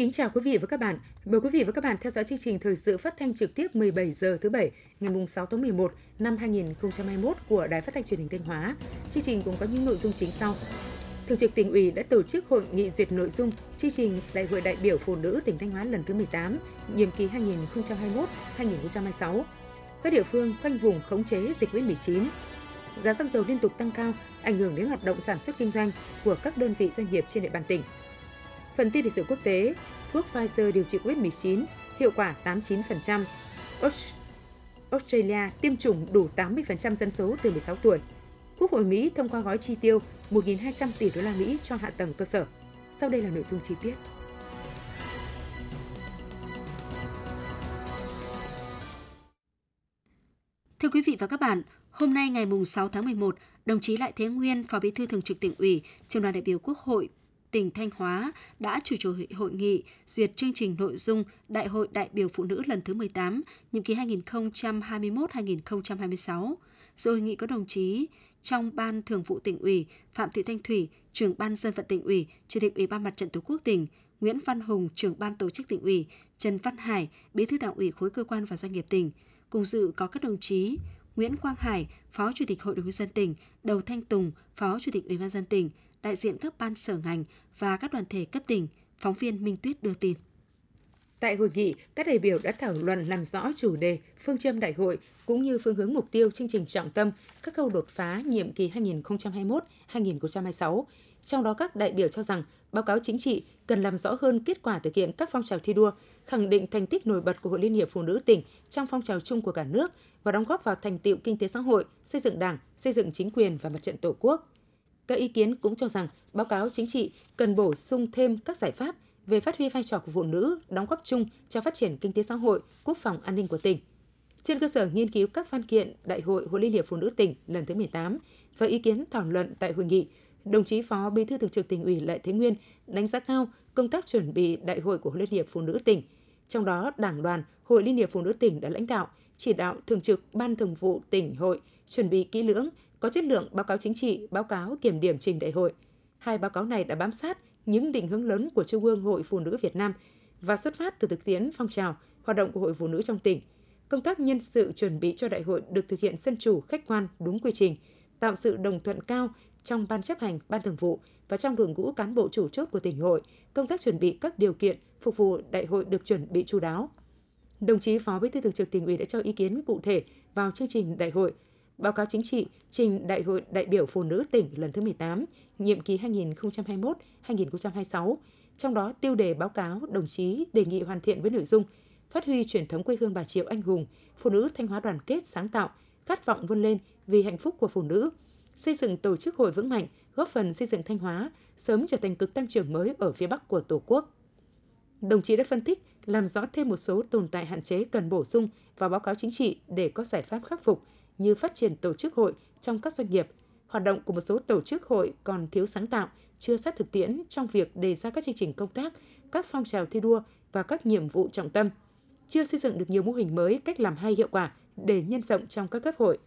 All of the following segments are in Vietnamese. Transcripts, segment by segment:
Kính chào quý vị và các bạn. Mời quý vị và các bạn theo dõi chương trình thời sự phát thanh trực tiếp 17 giờ thứ bảy ngày 6 tháng 11 năm 2021 của Đài Phát thanh Truyền hình Thanh Hóa. Chương trình cũng có những nội dung chính sau. Thường trực tỉnh ủy đã tổ chức hội nghị duyệt nội dung chương trình Đại hội đại biểu phụ nữ tỉnh Thanh Hóa lần thứ 18, nhiệm kỳ 2021-2026. Các địa phương khoanh vùng khống chế dịch COVID-19. Giá xăng dầu liên tục tăng cao, ảnh hưởng đến hoạt động sản xuất kinh doanh của các đơn vị doanh nghiệp trên địa bàn tỉnh. Phần tin lịch sử quốc tế, thuốc Pfizer điều trị COVID-19 hiệu quả 89%. Australia tiêm chủng đủ 80% dân số từ 16 tuổi. Quốc hội Mỹ thông qua gói chi tiêu 1.200 tỷ đô la Mỹ cho hạ tầng cơ sở. Sau đây là nội dung chi tiết. Thưa quý vị và các bạn, hôm nay ngày 6 tháng 11, đồng chí Lại Thế Nguyên, Phó Bí thư Thường trực tỉnh ủy, Trường đoàn đại biểu Quốc hội tỉnh Thanh Hóa đã chủ trì hội nghị duyệt chương trình nội dung Đại hội đại biểu phụ nữ lần thứ 18, nhiệm kỳ 2021-2026. Dự hội nghị có đồng chí trong Ban Thường vụ tỉnh ủy Phạm Thị Thanh Thủy, trưởng Ban dân vận tỉnh ủy, Chủ tịch Ủy ban Mặt trận Tổ quốc tỉnh, Nguyễn Văn Hùng, trưởng Ban tổ chức tỉnh ủy, Trần Văn Hải, Bí thư Đảng ủy khối cơ quan và doanh nghiệp tỉnh. Cùng dự có các đồng chí Nguyễn Quang Hải, Phó Chủ tịch Hội đồng nhân dân tỉnh, Đầu Thanh Tùng, Phó Chủ tịch Ủy ban dân tỉnh, đại diện các ban sở ngành và các đoàn thể cấp tỉnh, phóng viên Minh Tuyết đưa tin. Tại hội nghị, các đại biểu đã thảo luận làm rõ chủ đề, phương châm đại hội cũng như phương hướng mục tiêu chương trình trọng tâm, các khâu đột phá nhiệm kỳ 2021-2026. Trong đó các đại biểu cho rằng báo cáo chính trị cần làm rõ hơn kết quả thực hiện các phong trào thi đua, khẳng định thành tích nổi bật của Hội Liên hiệp Phụ nữ tỉnh trong phong trào chung của cả nước và đóng góp vào thành tiệu kinh tế xã hội, xây dựng Đảng, xây dựng chính quyền và mặt trận Tổ quốc. Các ý kiến cũng cho rằng báo cáo chính trị cần bổ sung thêm các giải pháp về phát huy vai trò của phụ nữ đóng góp chung cho phát triển kinh tế xã hội, quốc phòng an ninh của tỉnh. Trên cơ sở nghiên cứu các văn kiện Đại hội Hội Liên hiệp Phụ nữ tỉnh lần thứ 18 và ý kiến thảo luận tại hội nghị, đồng chí Phó Bí thư Thường trực tỉnh ủy Lại Thế Nguyên đánh giá cao công tác chuẩn bị Đại hội của Hội Liên hiệp Phụ nữ tỉnh. Trong đó, Đảng đoàn Hội Liên hiệp Phụ nữ tỉnh đã lãnh đạo, chỉ đạo thường trực Ban Thường vụ tỉnh hội chuẩn bị kỹ lưỡng có chất lượng báo cáo chính trị, báo cáo kiểm điểm trình đại hội. Hai báo cáo này đã bám sát những định hướng lớn của Trung ương Hội Phụ nữ Việt Nam và xuất phát từ thực tiễn phong trào, hoạt động của Hội Phụ nữ trong tỉnh. Công tác nhân sự chuẩn bị cho đại hội được thực hiện dân chủ, khách quan, đúng quy trình, tạo sự đồng thuận cao trong ban chấp hành, ban thường vụ và trong đội ngũ cán bộ chủ chốt của tỉnh hội, công tác chuẩn bị các điều kiện phục vụ đại hội được chuẩn bị chú đáo. Đồng chí Phó Bí thư Thường trực tỉnh ủy đã cho ý kiến cụ thể vào chương trình đại hội, báo cáo chính trị trình Đại hội đại biểu phụ nữ tỉnh lần thứ 18, nhiệm kỳ 2021-2026. Trong đó tiêu đề báo cáo đồng chí đề nghị hoàn thiện với nội dung phát huy truyền thống quê hương bà Triệu anh hùng, phụ nữ Thanh Hóa đoàn kết sáng tạo, khát vọng vươn lên vì hạnh phúc của phụ nữ, xây dựng tổ chức hội vững mạnh, góp phần xây dựng Thanh Hóa sớm trở thành cực tăng trưởng mới ở phía Bắc của Tổ quốc. Đồng chí đã phân tích, làm rõ thêm một số tồn tại hạn chế cần bổ sung vào báo cáo chính trị để có giải pháp khắc phục, như phát triển tổ chức hội trong các doanh nghiệp, hoạt động của một số tổ chức hội còn thiếu sáng tạo, chưa sát thực tiễn trong việc đề ra các chương trình công tác, các phong trào thi đua và các nhiệm vụ trọng tâm, chưa xây dựng được nhiều mô hình mới cách làm hay hiệu quả để nhân rộng trong các cấp hội.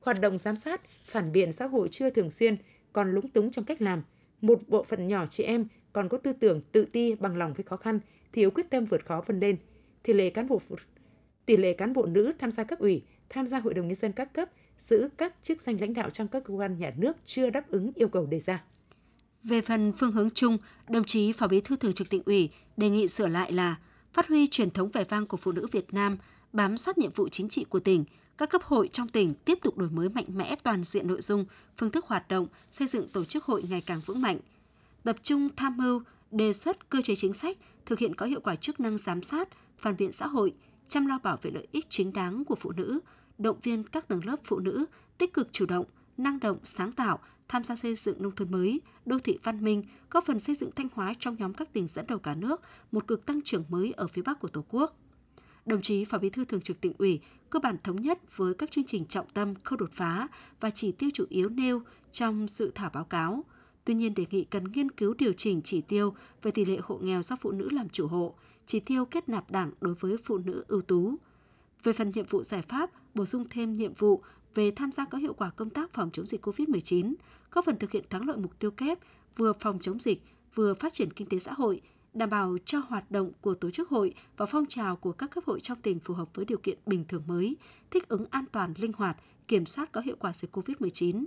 Hoạt động giám sát, phản biện xã hội chưa thường xuyên, còn lúng túng trong cách làm. Một bộ phận nhỏ chị em còn có tư tưởng tự ti bằng lòng với khó khăn, thiếu quyết tâm vượt khó vươn lên. Tỷ lệ cán bộ tỷ lệ cán bộ nữ tham gia cấp ủy, tham gia hội đồng nhân dân các cấp, giữ các chức danh lãnh đạo trong các cơ quan nhà nước chưa đáp ứng yêu cầu đề ra. Về phần phương hướng chung, đồng chí Phó Bí thư Thường trực tỉnh ủy đề nghị sửa lại là phát huy truyền thống vẻ vang của phụ nữ Việt Nam, bám sát nhiệm vụ chính trị của tỉnh, các cấp hội trong tỉnh tiếp tục đổi mới mạnh mẽ toàn diện nội dung, phương thức hoạt động, xây dựng tổ chức hội ngày càng vững mạnh. Tập trung tham mưu, đề xuất cơ chế chính sách, thực hiện có hiệu quả chức năng giám sát, phản biện xã hội, chăm lo bảo vệ lợi ích chính đáng của phụ nữ, động viên các tầng lớp phụ nữ tích cực chủ động, năng động, sáng tạo, tham gia xây dựng nông thôn mới, đô thị văn minh, góp phần xây dựng Thanh Hóa trong nhóm các tỉnh dẫn đầu cả nước, một cực tăng trưởng mới ở phía Bắc của Tổ quốc. Đồng chí Phó Bí thư Thường trực tỉnh ủy cơ bản thống nhất với các chương trình trọng tâm, khâu đột phá và chỉ tiêu chủ yếu nêu trong dự thảo báo cáo. Tuy nhiên đề nghị cần nghiên cứu điều chỉnh chỉ tiêu về tỷ lệ hộ nghèo do phụ nữ làm chủ hộ, chỉ tiêu kết nạp đảng đối với phụ nữ ưu tú. Về phần nhiệm vụ giải pháp, bổ sung thêm nhiệm vụ về tham gia có hiệu quả công tác phòng chống dịch COVID-19, góp phần thực hiện thắng lợi mục tiêu kép vừa phòng chống dịch, vừa phát triển kinh tế xã hội, đảm bảo cho hoạt động của tổ chức hội và phong trào của các cấp hội trong tỉnh phù hợp với điều kiện bình thường mới, thích ứng an toàn, linh hoạt, kiểm soát có hiệu quả dịch COVID-19.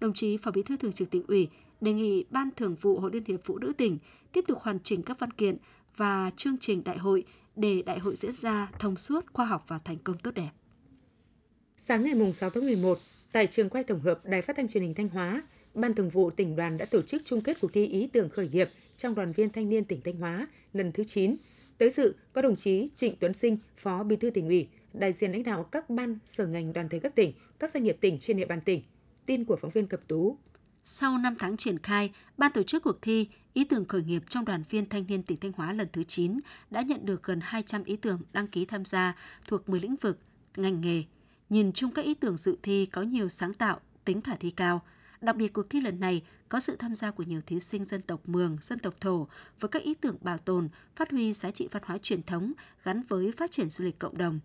Đồng chí Phó Bí thư Thường trực tỉnh ủy đề nghị Ban Thường vụ Hội Liên hiệp Phụ nữ tỉnh tiếp tục hoàn chỉnh các văn kiện và chương trình đại hội để đại hội diễn ra thông suốt, khoa học và thành công tốt đẹp. Sáng ngày 6 tháng 11, tại trường quay tổng hợp Đài Phát thanh Truyền hình Thanh Hóa, Ban Thường vụ tỉnh đoàn đã tổ chức chung kết cuộc thi ý tưởng khởi nghiệp trong đoàn viên thanh niên tỉnh Thanh Hóa lần thứ 9. Tới dự có đồng chí Trịnh Tuấn Sinh, Phó Bí thư tỉnh ủy, đại diện lãnh đạo các ban, sở ngành đoàn thể các tỉnh, các doanh nghiệp tỉnh trên địa bàn tỉnh. Tin của phóng viên Cập Tú. Sau 5 tháng triển khai, ban tổ chức cuộc thi Ý tưởng khởi nghiệp trong đoàn viên thanh niên tỉnh Thanh Hóa lần thứ 9 đã nhận được gần 200 ý tưởng đăng ký tham gia thuộc 10 lĩnh vực, ngành nghề. Nhìn chung các ý tưởng dự thi có nhiều sáng tạo, tính khả thi cao. Đặc biệt cuộc thi lần này có sự tham gia của nhiều thí sinh dân tộc Mường, dân tộc Thổ với các ý tưởng bảo tồn, phát huy giá trị văn hóa truyền thống gắn với phát triển du lịch cộng đồng.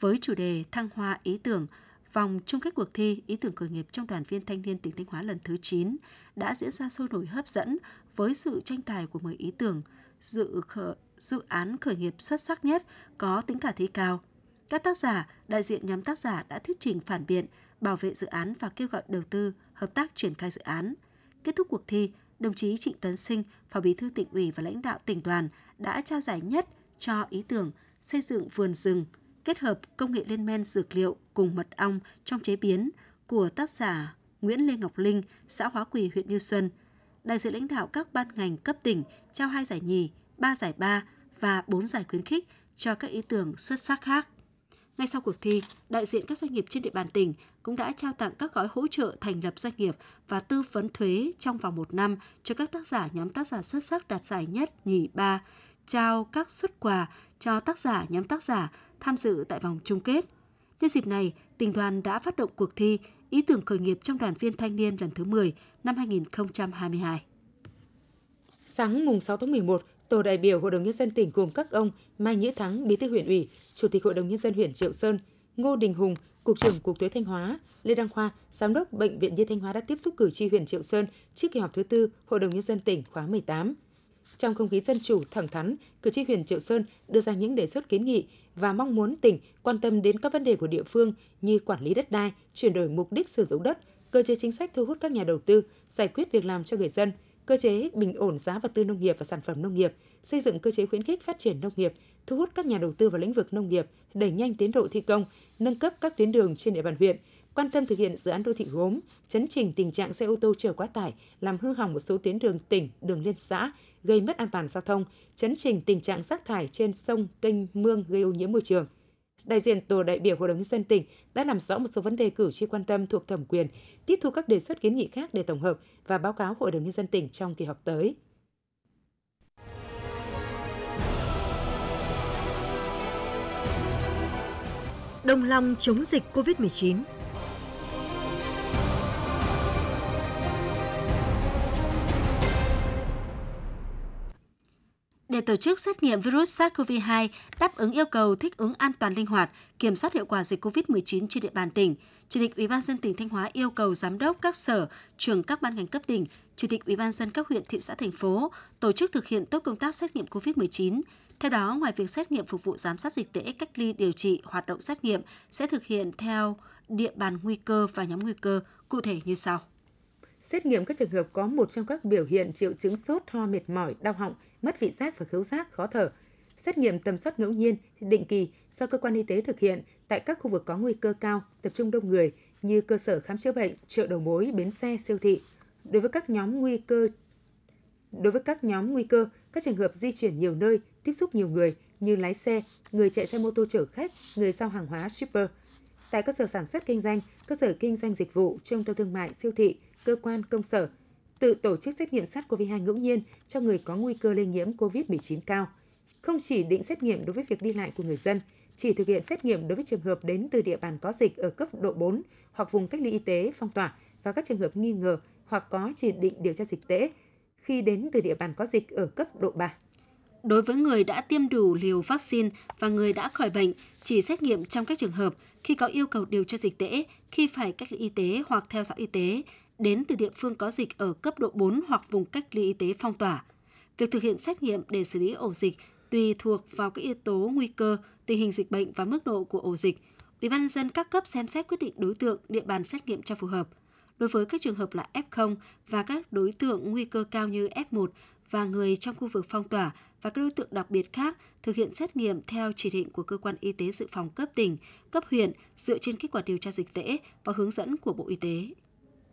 Với chủ đề thăng hoa ý tưởng, vòng chung kết cuộc thi ý tưởng khởi nghiệp trong đoàn viên thanh niên tỉnh Thanh Hóa lần thứ 9 đã diễn ra sôi nổi hấp dẫn với sự tranh tài của 10 ý tưởng, dự khởi, dự án khởi nghiệp xuất sắc nhất có tính khả thi cao. Các tác giả, đại diện nhóm tác giả đã thuyết trình phản biện, bảo vệ dự án và kêu gọi đầu tư, hợp tác triển khai dự án. Kết thúc cuộc thi, đồng chí Trịnh Tuấn Sinh, Phó Bí thư tỉnh ủy và lãnh đạo tỉnh đoàn đã trao giải nhất cho ý tưởng xây dựng vườn rừng kết hợp công nghệ lên men dược liệu cùng mật ong trong chế biến của tác giả Nguyễn Lê Ngọc Linh, xã Hóa Quỳ, huyện Như Xuân. Đại diện lãnh đạo các ban ngành cấp tỉnh trao hai giải nhì, ba giải ba và bốn giải khuyến khích cho các ý tưởng xuất sắc khác. Ngay sau cuộc thi, đại diện các doanh nghiệp trên địa bàn tỉnh cũng đã trao tặng các gói hỗ trợ thành lập doanh nghiệp và tư vấn thuế trong vòng một năm cho các tác giả nhóm tác giả xuất sắc đạt giải nhất, nhì, ba, trao các xuất quà cho tác giả nhóm tác giả tham dự tại vòng chung kết. Nhân dịp này, tỉnh đoàn đã phát động cuộc thi Ý tưởng khởi nghiệp trong đoàn viên thanh niên lần thứ 10 năm 2022. Sáng mùng 6 tháng 11, tổ đại biểu Hội đồng nhân dân tỉnh gồm các ông Mai Nghĩa Thắng, Bí thư huyện ủy, Chủ tịch Hội đồng nhân dân huyện Triệu Sơn, Ngô Đình Hùng, Cục trưởng Cục Thuế Thanh Hóa, Lê Đăng Khoa, Giám đốc Bệnh viện Nhi Thanh Hóa đã tiếp xúc cử tri huyện Triệu Sơn trước kỳ họp thứ tư Hội đồng nhân dân tỉnh khóa 18. Trong không khí dân chủ, thẳng thắn, cử tri huyện Triệu Sơn đưa ra những đề xuất kiến nghị và mong muốn tỉnh quan tâm đến các vấn đề của địa phương như quản lý đất đai, chuyển đổi mục đích sử dụng đất, cơ chế chính sách thu hút các nhà đầu tư, giải quyết việc làm cho người dân, cơ chế bình ổn giá vật tư nông nghiệp và sản phẩm nông nghiệp, xây dựng cơ chế khuyến khích phát triển nông nghiệp, thu hút các nhà đầu tư vào lĩnh vực nông nghiệp, đẩy nhanh tiến độ thi công, nâng cấp các tuyến đường trên địa bàn huyện, quan tâm thực hiện dự án đô thị gốm, chấn chỉnh tình trạng xe ô tô chở quá tải, làm hư hỏng một số tuyến đường tỉnh, đường liên xã, gây mất an toàn giao thông, chấn chỉnh tình trạng rác thải trên sông, kênh, mương gây ô nhiễm môi trường. Đại diện tổ đại biểu Hội đồng nhân dân tỉnh đã làm rõ một số vấn đề cử tri quan tâm thuộc thẩm quyền, tiếp thu các đề xuất kiến nghị khác để tổng hợp và báo cáo Hội đồng nhân dân tỉnh trong kỳ họp tới. Đồng lòng chống dịch COVID-19 Để tổ chức xét nghiệm virus SARS-CoV-2 đáp ứng yêu cầu thích ứng an toàn linh hoạt, kiểm soát hiệu quả dịch COVID-19 trên địa bàn tỉnh, Chủ tịch Ủy ban dân tỉnh Thanh Hóa yêu cầu giám đốc các sở, trưởng các ban ngành cấp tỉnh, Chủ tịch Ủy ban dân các huyện, thị xã, thành phố tổ chức thực hiện tốt công tác xét nghiệm COVID-19. Theo đó, ngoài việc xét nghiệm phục vụ giám sát dịch tễ, cách ly, điều trị, hoạt động xét nghiệm sẽ thực hiện theo địa bàn nguy cơ và nhóm nguy cơ cụ thể như sau. Xét nghiệm các trường hợp có một trong các biểu hiện triệu chứng sốt, ho, mệt mỏi, đau họng, mất vị giác và khứu giác, khó thở. Xét nghiệm tầm soát ngẫu nhiên, định kỳ do cơ quan y tế thực hiện tại các khu vực có nguy cơ cao, tập trung đông người như cơ sở khám chữa bệnh, chợ đầu mối, bến xe, siêu thị. Đối với các nhóm nguy cơ Đối với các nhóm nguy cơ, các trường hợp di chuyển nhiều nơi, tiếp xúc nhiều người như lái xe, người chạy xe mô tô chở khách, người giao hàng hóa shipper. Tại cơ sở sản xuất kinh doanh, cơ sở kinh doanh dịch vụ, trung tâm thương mại, siêu thị, cơ quan công sở, tự tổ chức xét nghiệm SARS-CoV-2 ngẫu nhiên cho người có nguy cơ lây nhiễm COVID-19 cao. Không chỉ định xét nghiệm đối với việc đi lại của người dân, chỉ thực hiện xét nghiệm đối với trường hợp đến từ địa bàn có dịch ở cấp độ 4 hoặc vùng cách ly y tế phong tỏa và các trường hợp nghi ngờ hoặc có chỉ định điều tra dịch tễ khi đến từ địa bàn có dịch ở cấp độ 3. Đối với người đã tiêm đủ liều vaccine và người đã khỏi bệnh, chỉ xét nghiệm trong các trường hợp khi có yêu cầu điều tra dịch tễ, khi phải cách ly y tế hoặc theo dõi y tế, đến từ địa phương có dịch ở cấp độ 4 hoặc vùng cách ly y tế phong tỏa. Việc thực hiện xét nghiệm để xử lý ổ dịch tùy thuộc vào các yếu tố nguy cơ, tình hình dịch bệnh và mức độ của ổ dịch. Ủy ban nhân dân các cấp xem xét quyết định đối tượng, địa bàn xét nghiệm cho phù hợp. Đối với các trường hợp là F0 và các đối tượng nguy cơ cao như F1 và người trong khu vực phong tỏa và các đối tượng đặc biệt khác thực hiện xét nghiệm theo chỉ định của cơ quan y tế dự phòng cấp tỉnh, cấp huyện dựa trên kết quả điều tra dịch tễ và hướng dẫn của Bộ Y tế.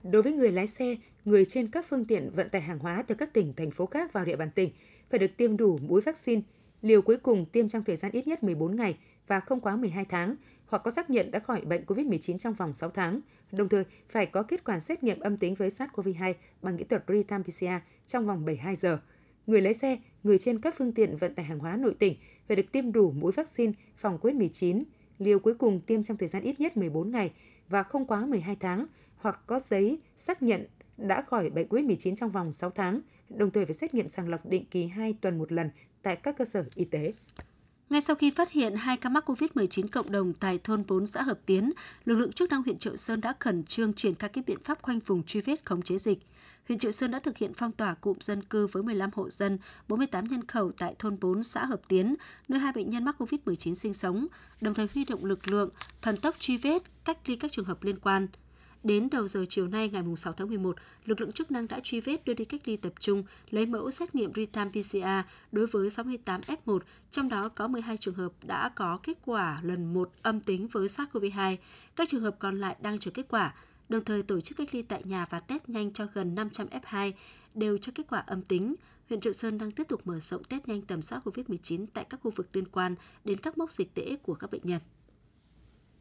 Đối với người lái xe, người trên các phương tiện vận tải hàng hóa từ các tỉnh, thành phố khác vào địa bàn tỉnh phải được tiêm đủ mũi vaccine, liều cuối cùng tiêm trong thời gian ít nhất 14 ngày và không quá 12 tháng, hoặc có xác nhận đã khỏi bệnh COVID-19 trong vòng 6 tháng, đồng thời phải có kết quả xét nghiệm âm tính với SARS-CoV-2 bằng kỹ thuật real-time PCR trong vòng 72 giờ. Người lái xe, người trên các phương tiện vận tải hàng hóa nội tỉnh phải được tiêm đủ mũi vaccine phòng COVID-19, liều cuối cùng tiêm trong thời gian ít nhất 14 ngày và không quá 12 tháng, hoặc có giấy xác nhận đã khỏi bệnh COVID-19 trong vòng 6 tháng, đồng thời phải xét nghiệm sàng lọc định kỳ 2 tuần một lần tại các cơ sở y tế. Ngay sau khi phát hiện hai ca mắc COVID-19 cộng đồng tại thôn 4 xã Hợp Tiến, lực lượng chức năng huyện Triệu Sơn đã khẩn trương triển khai các biện pháp khoanh vùng truy vết khống chế dịch. Huyện Triệu Sơn đã thực hiện phong tỏa cụm dân cư với 15 hộ dân, 48 nhân khẩu tại thôn 4 xã Hợp Tiến, nơi hai bệnh nhân mắc COVID-19 sinh sống, đồng thời huy động lực lượng, thần tốc truy vết, cách ly các trường hợp liên quan – Đến đầu giờ chiều nay ngày 6 tháng 11, lực lượng chức năng đã truy vết đưa đi cách ly tập trung, lấy mẫu xét nghiệm real-time PCR đối với 68 F1, trong đó có 12 trường hợp đã có kết quả lần 1 âm tính với SARS-CoV-2. Các trường hợp còn lại đang chờ kết quả, đồng thời tổ chức cách ly tại nhà và test nhanh cho gần 500 F2 đều cho kết quả âm tính. Huyện Triệu Sơn đang tiếp tục mở rộng test nhanh tầm soát COVID-19 tại các khu vực liên quan đến các mốc dịch tễ của các bệnh nhân.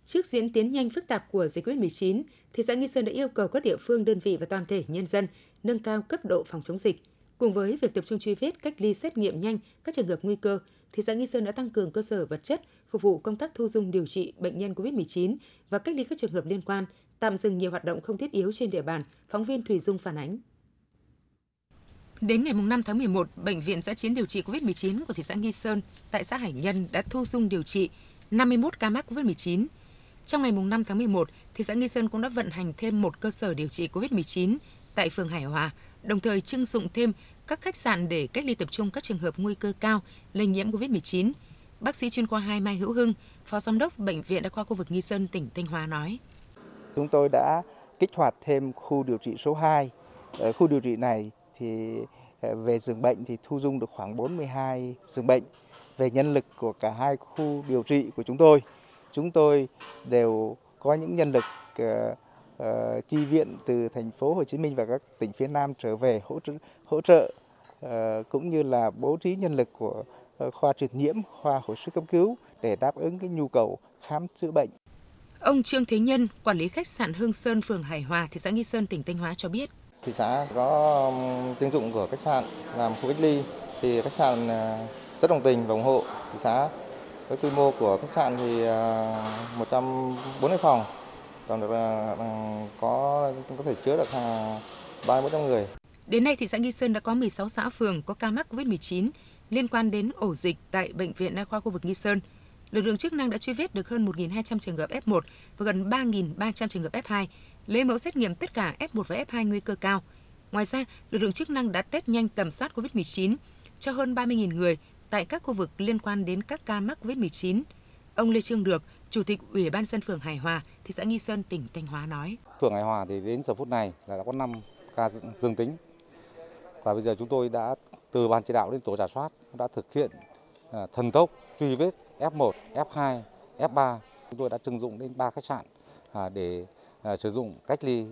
Trước diễn tiến nhanh phức tạp của dịch COVID-19, thị xã Nghi Sơn đã yêu cầu các địa phương, đơn vị và toàn thể nhân dân nâng cao cấp độ phòng chống dịch. Cùng với việc tập trung truy vết, cách ly xét nghiệm nhanh các trường hợp nguy cơ, thị xã Nghi Sơn đã tăng cường cơ sở vật chất phục vụ công tác thu dung điều trị bệnh nhân COVID-19 và cách ly các trường hợp liên quan, tạm dừng nhiều hoạt động không thiết yếu trên địa bàn, phóng viên Thủy Dung phản ánh. Đến ngày 5 tháng 11, Bệnh viện giã chiến điều trị COVID-19 của thị xã Nghi Sơn tại xã Hải Nhân đã thu dung điều trị 51 ca mắc COVID-19, trong ngày 5 tháng 11, thị xã Nghi Sơn cũng đã vận hành thêm một cơ sở điều trị COVID-19 tại phường Hải Hòa, đồng thời trưng dụng thêm các khách sạn để cách ly tập trung các trường hợp nguy cơ cao lây nhiễm COVID-19. Bác sĩ chuyên khoa 2 Mai Hữu Hưng, Phó Giám đốc Bệnh viện Đa khoa khu vực Nghi Sơn, tỉnh Thanh Hóa nói. Chúng tôi đã kích hoạt thêm khu điều trị số 2. Ở ờ, khu điều trị này thì ờ, về giường bệnh thì thu dung được khoảng 42 giường bệnh. Về nhân lực của cả hai khu điều trị của chúng tôi chúng tôi đều có những nhân lực uh, uh, chi viện từ thành phố Hồ Chí Minh và các tỉnh phía Nam trở về hỗ trợ hỗ trợ uh, cũng như là bố trí nhân lực của uh, khoa truyền nhiễm, khoa hồi sức cấp cứu để đáp ứng cái nhu cầu khám chữa bệnh. Ông Trương Thế Nhân, quản lý khách sạn Hương Sơn, phường Hải Hòa, thị xã Nghi Sơn, tỉnh Thanh Hóa cho biết. Thị xã có tín dụng của khách sạn làm khu cách ly thì khách sạn rất đồng tình và ủng hộ thị xã với quy mô của khách sạn thì à, 140 phòng, còn được là có có thể chứa được à, 30 400 người. Đến nay thị xã Nghi Sơn đã có 16 xã phường có ca mắc COVID-19 liên quan đến ổ dịch tại bệnh viện đa khoa khu vực Nghi Sơn. Lực lượng chức năng đã truy vết được hơn 1.200 trường hợp F1 và gần 3.300 trường hợp F2, lấy mẫu xét nghiệm tất cả F1 và F2 nguy cơ cao. Ngoài ra, lực lượng chức năng đã test nhanh tầm soát COVID-19 cho hơn 30.000 người tại các khu vực liên quan đến các ca mắc COVID-19. Ông Lê Trương Được, Chủ tịch Ủy ban dân phường Hải Hòa, thị xã Nghi Sơn, tỉnh Thanh Hóa nói. Phường Hải Hòa thì đến giờ phút này là đã có 5 ca dương tính. Và bây giờ chúng tôi đã từ ban chỉ đạo đến tổ giả soát đã thực hiện à, thần tốc truy vết F1, F2, F3. Chúng tôi đã trưng dụng đến 3 khách sạn à, để à, sử dụng cách ly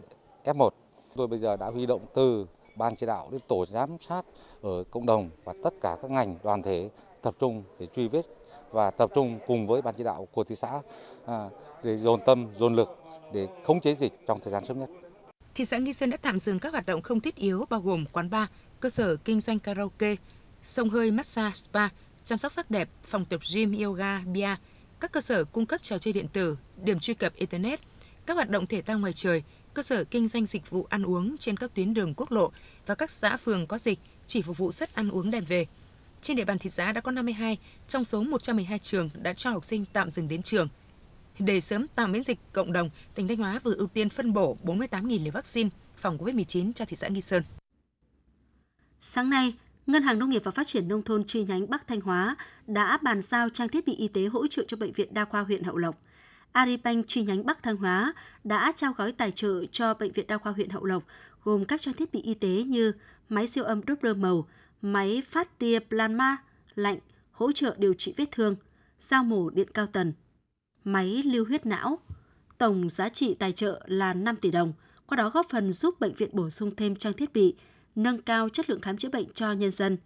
F1. Chúng tôi bây giờ đã huy động từ ban chỉ đạo đến tổ giám sát ở cộng đồng và tất cả các ngành đoàn thể tập trung để truy vết và tập trung cùng với ban chỉ đạo của thị xã à, để dồn tâm, dồn lực để khống chế dịch trong thời gian sớm nhất. Thị xã Nghi Sơn đã tạm dừng các hoạt động không thiết yếu bao gồm quán bar, cơ sở kinh doanh karaoke, sông hơi massage spa, chăm sóc sắc đẹp, phòng tập gym yoga, bia, các cơ sở cung cấp trò chơi điện tử, điểm truy cập internet, các hoạt động thể thao ngoài trời, cơ sở kinh doanh dịch vụ ăn uống trên các tuyến đường quốc lộ và các xã phường có dịch chỉ phục vụ suất ăn uống đem về. Trên địa bàn thị xã đã có 52 trong số 112 trường đã cho học sinh tạm dừng đến trường. Để sớm tạo miễn dịch cộng đồng, tỉnh Thanh Hóa vừa ưu tiên phân bổ 48.000 liều vaccine phòng COVID-19 cho thị xã Nghi Sơn. Sáng nay, Ngân hàng Nông nghiệp và Phát triển Nông thôn chi nhánh Bắc Thanh Hóa đã bàn giao trang thiết bị y tế hỗ trợ cho Bệnh viện Đa khoa huyện Hậu Lộc. Aribank chi nhánh Bắc Thanh Hóa đã trao gói tài trợ cho Bệnh viện Đa khoa huyện Hậu Lộc gồm các trang thiết bị y tế như máy siêu âm Doppler màu, máy phát tia plasma lạnh, hỗ trợ điều trị vết thương, dao mổ điện cao tần, máy lưu huyết não. Tổng giá trị tài trợ là 5 tỷ đồng, qua đó góp phần giúp bệnh viện bổ sung thêm trang thiết bị, nâng cao chất lượng khám chữa bệnh cho nhân dân.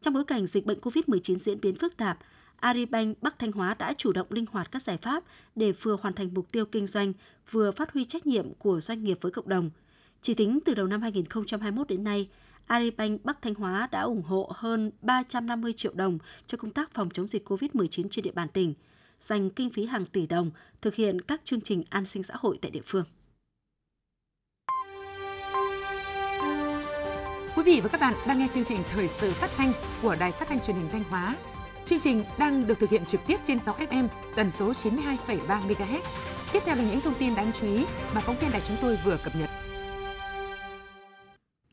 Trong bối cảnh dịch bệnh COVID-19 diễn biến phức tạp, Agribank Bắc Thanh Hóa đã chủ động linh hoạt các giải pháp để vừa hoàn thành mục tiêu kinh doanh, vừa phát huy trách nhiệm của doanh nghiệp với cộng đồng. Chỉ tính từ đầu năm 2021 đến nay, Aribank Bắc Thanh Hóa đã ủng hộ hơn 350 triệu đồng cho công tác phòng chống dịch COVID-19 trên địa bàn tỉnh, dành kinh phí hàng tỷ đồng thực hiện các chương trình an sinh xã hội tại địa phương. Quý vị và các bạn đang nghe chương trình Thời sự phát thanh của Đài Phát thanh Truyền hình Thanh Hóa. Chương trình đang được thực hiện trực tiếp trên 6 FM tần số 92,3 MHz. Tiếp theo là những thông tin đáng chú ý mà phóng viên đài chúng tôi vừa cập nhật.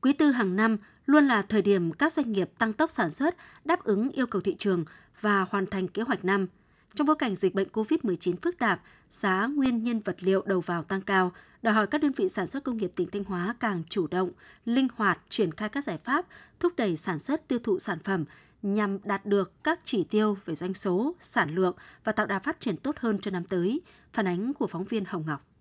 Quý tư hàng năm luôn là thời điểm các doanh nghiệp tăng tốc sản xuất, đáp ứng yêu cầu thị trường và hoàn thành kế hoạch năm. Trong bối cảnh dịch bệnh COVID-19 phức tạp, giá nguyên nhân vật liệu đầu vào tăng cao, đòi hỏi các đơn vị sản xuất công nghiệp tỉnh Thanh Hóa càng chủ động, linh hoạt triển khai các giải pháp thúc đẩy sản xuất tiêu thụ sản phẩm nhằm đạt được các chỉ tiêu về doanh số, sản lượng và tạo đà phát triển tốt hơn cho năm tới, phản ánh của phóng viên Hồng Ngọc.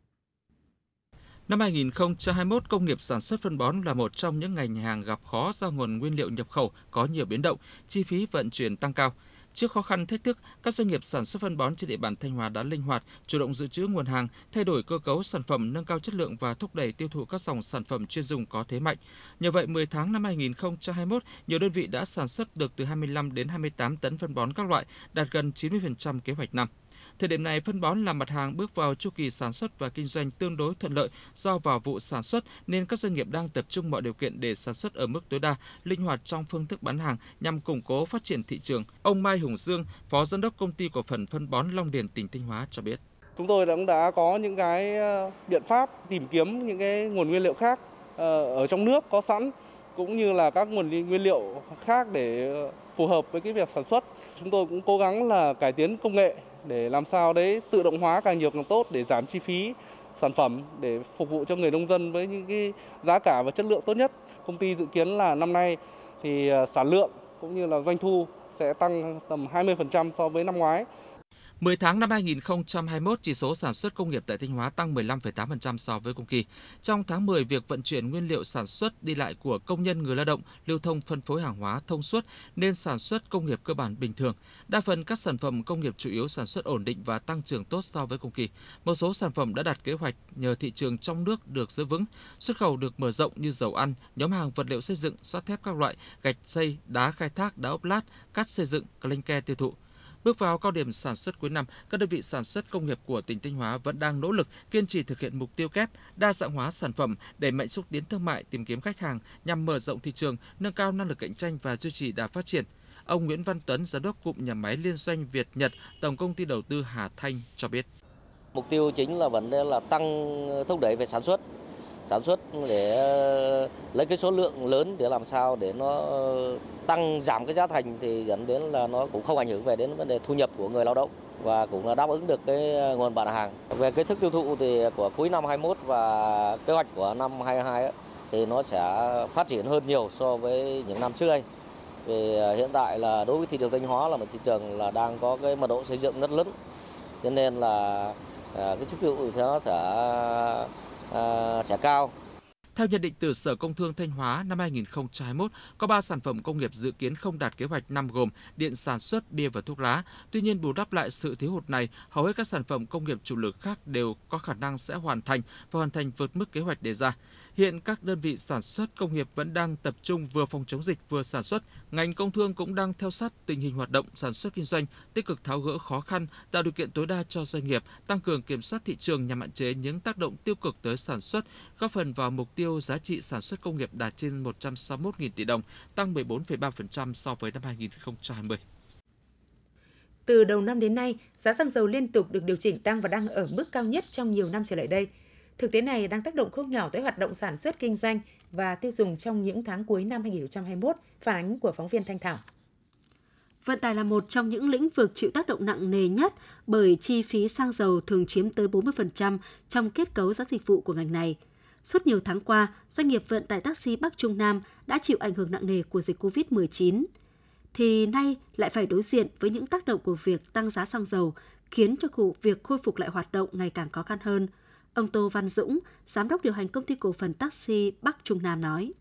Năm 2021, công nghiệp sản xuất phân bón là một trong những ngành hàng gặp khó do nguồn nguyên liệu nhập khẩu có nhiều biến động, chi phí vận chuyển tăng cao. Trước khó khăn thách thức, các doanh nghiệp sản xuất phân bón trên địa bàn Thanh Hóa đã linh hoạt, chủ động dự trữ nguồn hàng, thay đổi cơ cấu sản phẩm, nâng cao chất lượng và thúc đẩy tiêu thụ các dòng sản phẩm chuyên dùng có thế mạnh. Nhờ vậy, 10 tháng năm 2021, nhiều đơn vị đã sản xuất được từ 25 đến 28 tấn phân bón các loại, đạt gần 90% kế hoạch năm. Thời điểm này, phân bón là mặt hàng bước vào chu kỳ sản xuất và kinh doanh tương đối thuận lợi do vào vụ sản xuất nên các doanh nghiệp đang tập trung mọi điều kiện để sản xuất ở mức tối đa, linh hoạt trong phương thức bán hàng nhằm củng cố phát triển thị trường. Ông Mai Hùng Dương, Phó Giám đốc Công ty Cổ phần Phân bón Long Điền tỉnh Thanh Hóa cho biết. Chúng tôi cũng đã có những cái ờ, biện pháp tìm kiếm những cái nguồn nguyên liệu khác ờ, ở trong nước có sẵn cũng như là các nguồn nguyên liệu khác để ờ, phù hợp với cái việc sản xuất. Chúng tôi cũng cố gắng là cải tiến công nghệ để làm sao đấy tự động hóa càng nhiều càng tốt, để giảm chi phí sản phẩm, để phục vụ cho người nông dân với những cái giá cả và chất lượng tốt nhất. Công ty dự kiến là năm nay thì à, sản lượng cũng như là doanh thu sẽ tăng tầm 20% so với năm ngoái. 10 tháng năm 2021, chỉ số sản xuất công nghiệp tại Thanh Hóa tăng 15,8% so với cùng kỳ. Trong tháng 10, việc vận chuyển nguyên liệu sản xuất đi lại của công nhân người lao động, lưu thông phân phối hàng hóa thông suốt nên sản xuất công nghiệp cơ bản bình thường. Đa phần các sản phẩm công nghiệp chủ yếu sản xuất ổn định và tăng trưởng tốt so với cùng kỳ. Một số sản phẩm đã đạt kế hoạch nhờ thị trường trong nước được giữ vững, xuất khẩu được mở rộng như dầu ăn, nhóm hàng vật liệu xây dựng, sắt thép các loại, gạch xây, đá khai thác, đá ốp lát, cát xây dựng, clinker tiêu thụ. Bước vào cao điểm sản xuất cuối năm, các đơn vị sản xuất công nghiệp của tỉnh Thanh Hóa vẫn đang nỗ lực kiên trì thực hiện mục tiêu kép đa dạng hóa sản phẩm để mạnh xúc tiến thương mại, tìm kiếm khách hàng nhằm mở rộng thị trường, nâng cao năng lực cạnh tranh và duy trì đà phát triển. Ông Nguyễn Văn Tuấn, giám đốc cụm nhà máy liên doanh Việt Nhật, Tổng công ty đầu tư Hà Thanh cho biết. Mục tiêu chính là vấn đề là tăng thúc đẩy về sản xuất, sản xuất để ờ, lấy cái số lượng lớn để làm sao để nó tăng giảm cái giá thành thì dẫn đến là nó cũng không ảnh hưởng về đến vấn đề thu nhập của người lao động và cũng là đáp ứng được cái ờ, nguồn bạn hàng. Về cái thức tiêu thụ thì của cuối năm 21 và kế hoạch của năm 22 ấy, thì nó sẽ phát triển hơn nhiều so với những năm trước đây. Vì ờ, hiện tại là đối với thị trường Thanh Hóa là một thị trường là đang có cái mật độ xây dựng rất lớn. Cho nên là cái sức tiêu thụ thì nó sẽ Ờ, sẽ cao. Theo nhận định từ Sở Công Thương Thanh Hóa năm 2021, có 3 sản phẩm công nghiệp dự kiến không đạt kế hoạch năm gồm điện sản xuất, bia và thuốc lá. Tuy nhiên bù đắp lại sự thiếu hụt này, hầu hết các sản phẩm công nghiệp chủ lực khác đều có khả năng sẽ hoàn thành và hoàn thành vượt mức kế hoạch đề ra. Hiện các đơn vị sản xuất công nghiệp vẫn đang tập trung vừa phòng chống dịch vừa sản xuất. Ngành công thương cũng đang theo sát tình hình hoạt động sản xuất kinh doanh, tích cực tháo gỡ khó khăn, tạo điều kiện tối đa cho doanh nghiệp, tăng cường kiểm soát thị trường nhằm hạn chế những tác động tiêu cực tới sản xuất, góp phần vào mục tiêu giá trị sản xuất công nghiệp đạt trên 161.000 tỷ đồng, tăng 14,3% so với năm 2020. Từ đầu năm đến nay, giá xăng dầu liên tục được điều chỉnh tăng và đang ở mức cao nhất trong nhiều năm trở lại đây – Thực tế này đang tác động không nhỏ tới hoạt động sản xuất kinh doanh và tiêu dùng trong những tháng cuối năm 2021, phản ánh của phóng viên Thanh Thảo. Vận tải là một trong những lĩnh vực chịu tác động nặng nề nhất bởi chi phí xăng dầu thường chiếm tới 40% trong kết cấu giá dịch vụ của ngành này. Suốt nhiều tháng qua, doanh nghiệp vận tải taxi Bắc Trung Nam đã chịu ảnh hưởng nặng nề của dịch COVID-19. Thì nay lại phải đối diện với những tác động của việc tăng giá xăng dầu, khiến cho cụ việc khôi phục lại hoạt động ngày càng khó khăn hơn. Ông Tô Văn Dũng, Giám đốc điều hành công ty cổ phần taxi Bắc Trung Nam nói.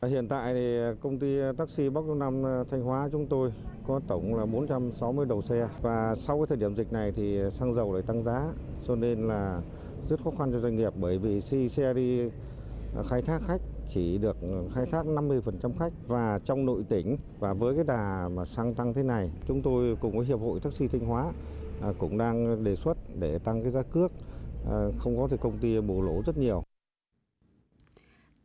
À, hiện tại thì công ty taxi Bắc Đông Nam à, Thanh Hóa chúng tôi có tổng là 460 đầu xe. Và sau cái thời điểm dịch này thì xăng dầu lại tăng giá cho nên là rất khó khăn cho doanh nghiệp bởi vì khi xe đi à, khai thác khách chỉ được khai thác 50% khách. Và trong nội tỉnh và với cái đà mà xăng tăng thế này chúng tôi cùng với Hiệp hội Taxi Thanh Hóa cũng đang đề xuất để tăng cái giá cước. Ờ, không có thì công ty bù lỗ rất nhiều.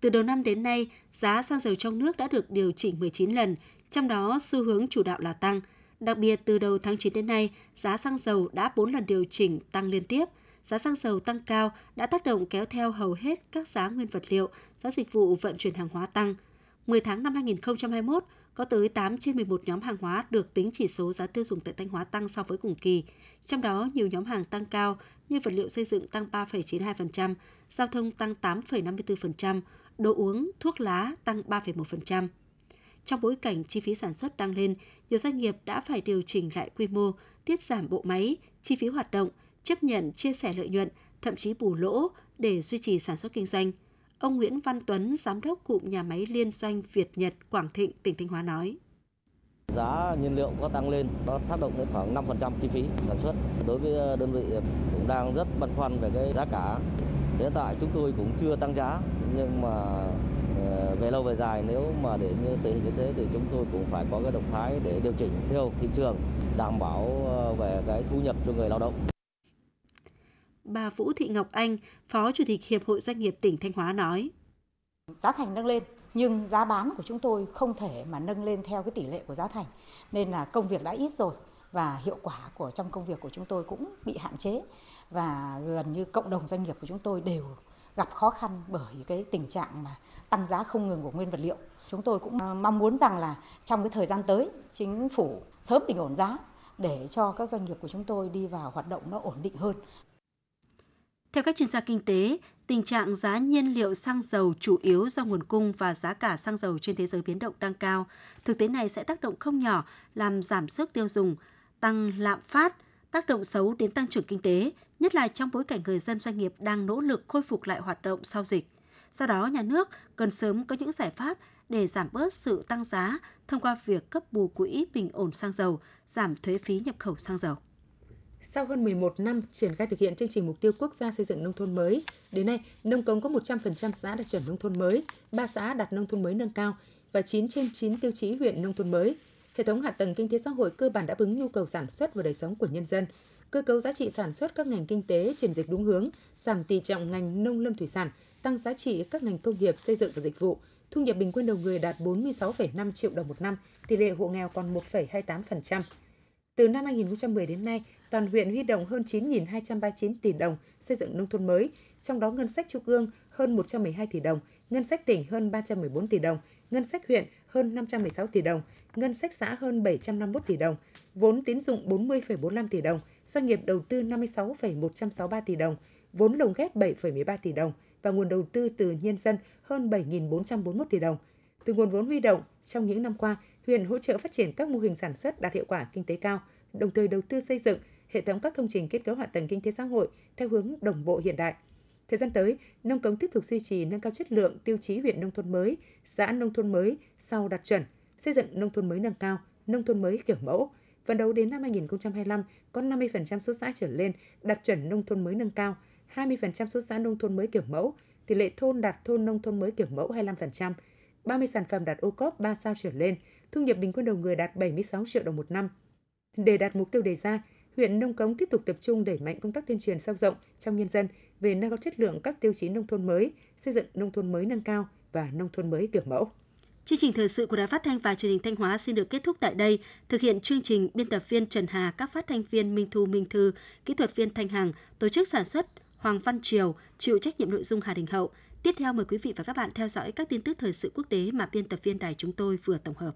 Từ đầu năm đến nay, giá xăng dầu trong nước đã được điều chỉnh 19 lần, trong đó xu hướng chủ đạo là tăng. Đặc biệt từ đầu tháng 9 đến nay, giá xăng dầu đã 4 lần điều chỉnh tăng liên tiếp. Giá xăng dầu tăng cao đã tác động kéo theo hầu hết các giá nguyên vật liệu, giá dịch vụ vận chuyển hàng hóa tăng. 10 tháng năm 2021, có tới 8 trên 11 nhóm hàng hóa được tính chỉ số giá tiêu dùng tại Thanh Hóa tăng so với cùng kỳ. Trong đó, nhiều nhóm hàng tăng cao như vật liệu xây dựng tăng 3,92%, giao thông tăng 8,54%, đồ uống, thuốc lá tăng 3,1%. Trong bối cảnh chi phí sản xuất tăng lên, nhiều doanh nghiệp đã phải điều chỉnh lại quy mô, tiết giảm bộ máy, chi phí hoạt động, chấp nhận chia sẻ lợi nhuận, thậm chí bù lỗ để duy trì sản xuất kinh doanh. Ông Nguyễn Văn Tuấn, giám đốc cụm nhà máy liên doanh Việt Nhật Quảng Thịnh, tỉnh Thanh Hóa nói. Giá nhiên liệu có tăng lên, nó tác động đến khoảng 5% chi phí sản xuất. Đối với ờ, đơn vị cũng đang rất băn khoăn về cái giá cả. Hiện tại chúng tôi cũng chưa tăng giá nhưng mà ờ, về lâu về dài nếu mà để như tình hình như thế thì chúng tôi cũng phải có cái động thái để điều chỉnh theo thị trường đảm bảo ờ, về cái thu nhập cho người lao động. Bà Vũ Thị Ngọc Anh, Phó Chủ tịch Hiệp hội Doanh nghiệp tỉnh Thanh Hóa nói. Giá thành nâng lên nhưng giá bán của chúng tôi không thể mà nâng lên theo cái tỷ lệ của giá thành nên là công việc đã ít rồi và hiệu quả của trong công việc của chúng tôi cũng bị hạn chế và gần như cộng đồng doanh nghiệp của chúng tôi đều gặp khó khăn bởi cái tình trạng mà tăng giá không ngừng của nguyên vật liệu. Chúng tôi cũng ờ, mong muốn rằng là trong cái thời gian tới chính phủ sớm bình ổn giá để cho các doanh nghiệp của chúng tôi đi vào hoạt động nó ổn định hơn. Theo các chuyên gia kinh tế, tình trạng giá nhiên liệu xăng dầu chủ yếu do nguồn cung và giá cả xăng dầu trên thế giới biến động tăng cao. Thực tế này sẽ tác động không nhỏ làm giảm sức tiêu dùng, tăng lạm phát, tác động xấu đến tăng trưởng kinh tế, nhất là trong bối cảnh người dân doanh nghiệp đang nỗ lực khôi phục lại hoạt động sau dịch. Do đó, nhà nước cần sớm có những giải pháp để giảm bớt sự tăng giá thông qua việc cấp bù quỹ bình ổn xăng dầu, giảm thuế phí nhập khẩu xăng dầu. Sau hơn 11 năm triển khai thực hiện chương trình mục tiêu quốc gia xây dựng nông thôn mới, đến nay, Nông Cống có 100% xã đạt chuẩn nông thôn mới, 3 xã đạt nông thôn mới nâng cao và 9 trên 9 tiêu chí huyện nông thôn mới. Hệ thống hạ tầng kinh tế xã hội cơ bản đáp ứng nhu cầu sản xuất và đời sống của nhân dân. Cơ cấu giá trị sản xuất các ngành kinh tế chuyển dịch đúng hướng, giảm tỷ trọng ngành nông lâm thủy sản, tăng giá trị các ngành công nghiệp, xây dựng và dịch vụ. Thu nhập bình quân đầu người đạt 46,5 triệu đồng một năm, tỷ lệ hộ nghèo còn 1,28%. Từ năm 2010 đến nay, toàn huyện huy động hơn 9.239 tỷ đồng xây dựng nông thôn mới, trong đó ngân sách trung ương hơn 112 tỷ đồng, ngân sách tỉnh hơn 314 tỷ đồng, ngân sách huyện hơn 516 tỷ đồng, ngân sách xã hơn 751 tỷ đồng, vốn tín dụng 40,45 tỷ đồng, doanh nghiệp đầu tư 56,163 tỷ đồng, vốn lồng ghép 7,13 tỷ đồng và nguồn đầu tư từ nhân dân hơn 7.441 tỷ đồng. Từ nguồn vốn huy động, trong những năm qua, huyện hỗ trợ phát triển các mô hình sản xuất đạt hiệu quả kinh tế cao, đồng thời đầu tư xây dựng hệ thống các công trình kết cấu hạ tầng kinh tế xã hội theo hướng đồng bộ hiện đại. Thời gian tới, nông cống tiếp tục duy trì nâng cao chất lượng tiêu chí huyện nông thôn mới, xã nông thôn mới sau đạt chuẩn, xây dựng nông thôn mới nâng cao, nông thôn mới kiểu mẫu. Phấn đấu đến năm 2025 có 50% số xã trở lên đạt chuẩn nông thôn mới nâng cao, 20% số xã nông thôn mới kiểu mẫu, tỷ lệ thôn đạt thôn nông thôn mới kiểu mẫu 25%, 30 sản phẩm đạt ô cốp 3 sao trở lên, thu nhập bình quân đầu người đạt 76 triệu đồng một năm. Để đạt mục tiêu đề ra, huyện Nông Cống tiếp tục tập trung đẩy mạnh công tác tuyên truyền sâu rộng trong nhân dân về nâng cao chất lượng các tiêu chí nông thôn mới, xây dựng nông thôn mới nâng cao và nông thôn mới kiểu mẫu. Chương trình thời sự của Đài Phát thanh và Truyền hình Thanh Hóa xin được kết thúc tại đây. Thực hiện chương trình biên tập viên Trần Hà, các phát thanh viên Minh Thu Minh Thư, kỹ thuật viên Thanh Hằng, tổ chức sản xuất Hoàng Văn Triều chịu trách nhiệm nội dung Hà Đình Hậu. Tiếp theo mời quý vị và các bạn theo dõi các tin tức thời sự quốc tế mà biên tập viên đài chúng tôi vừa tổng hợp.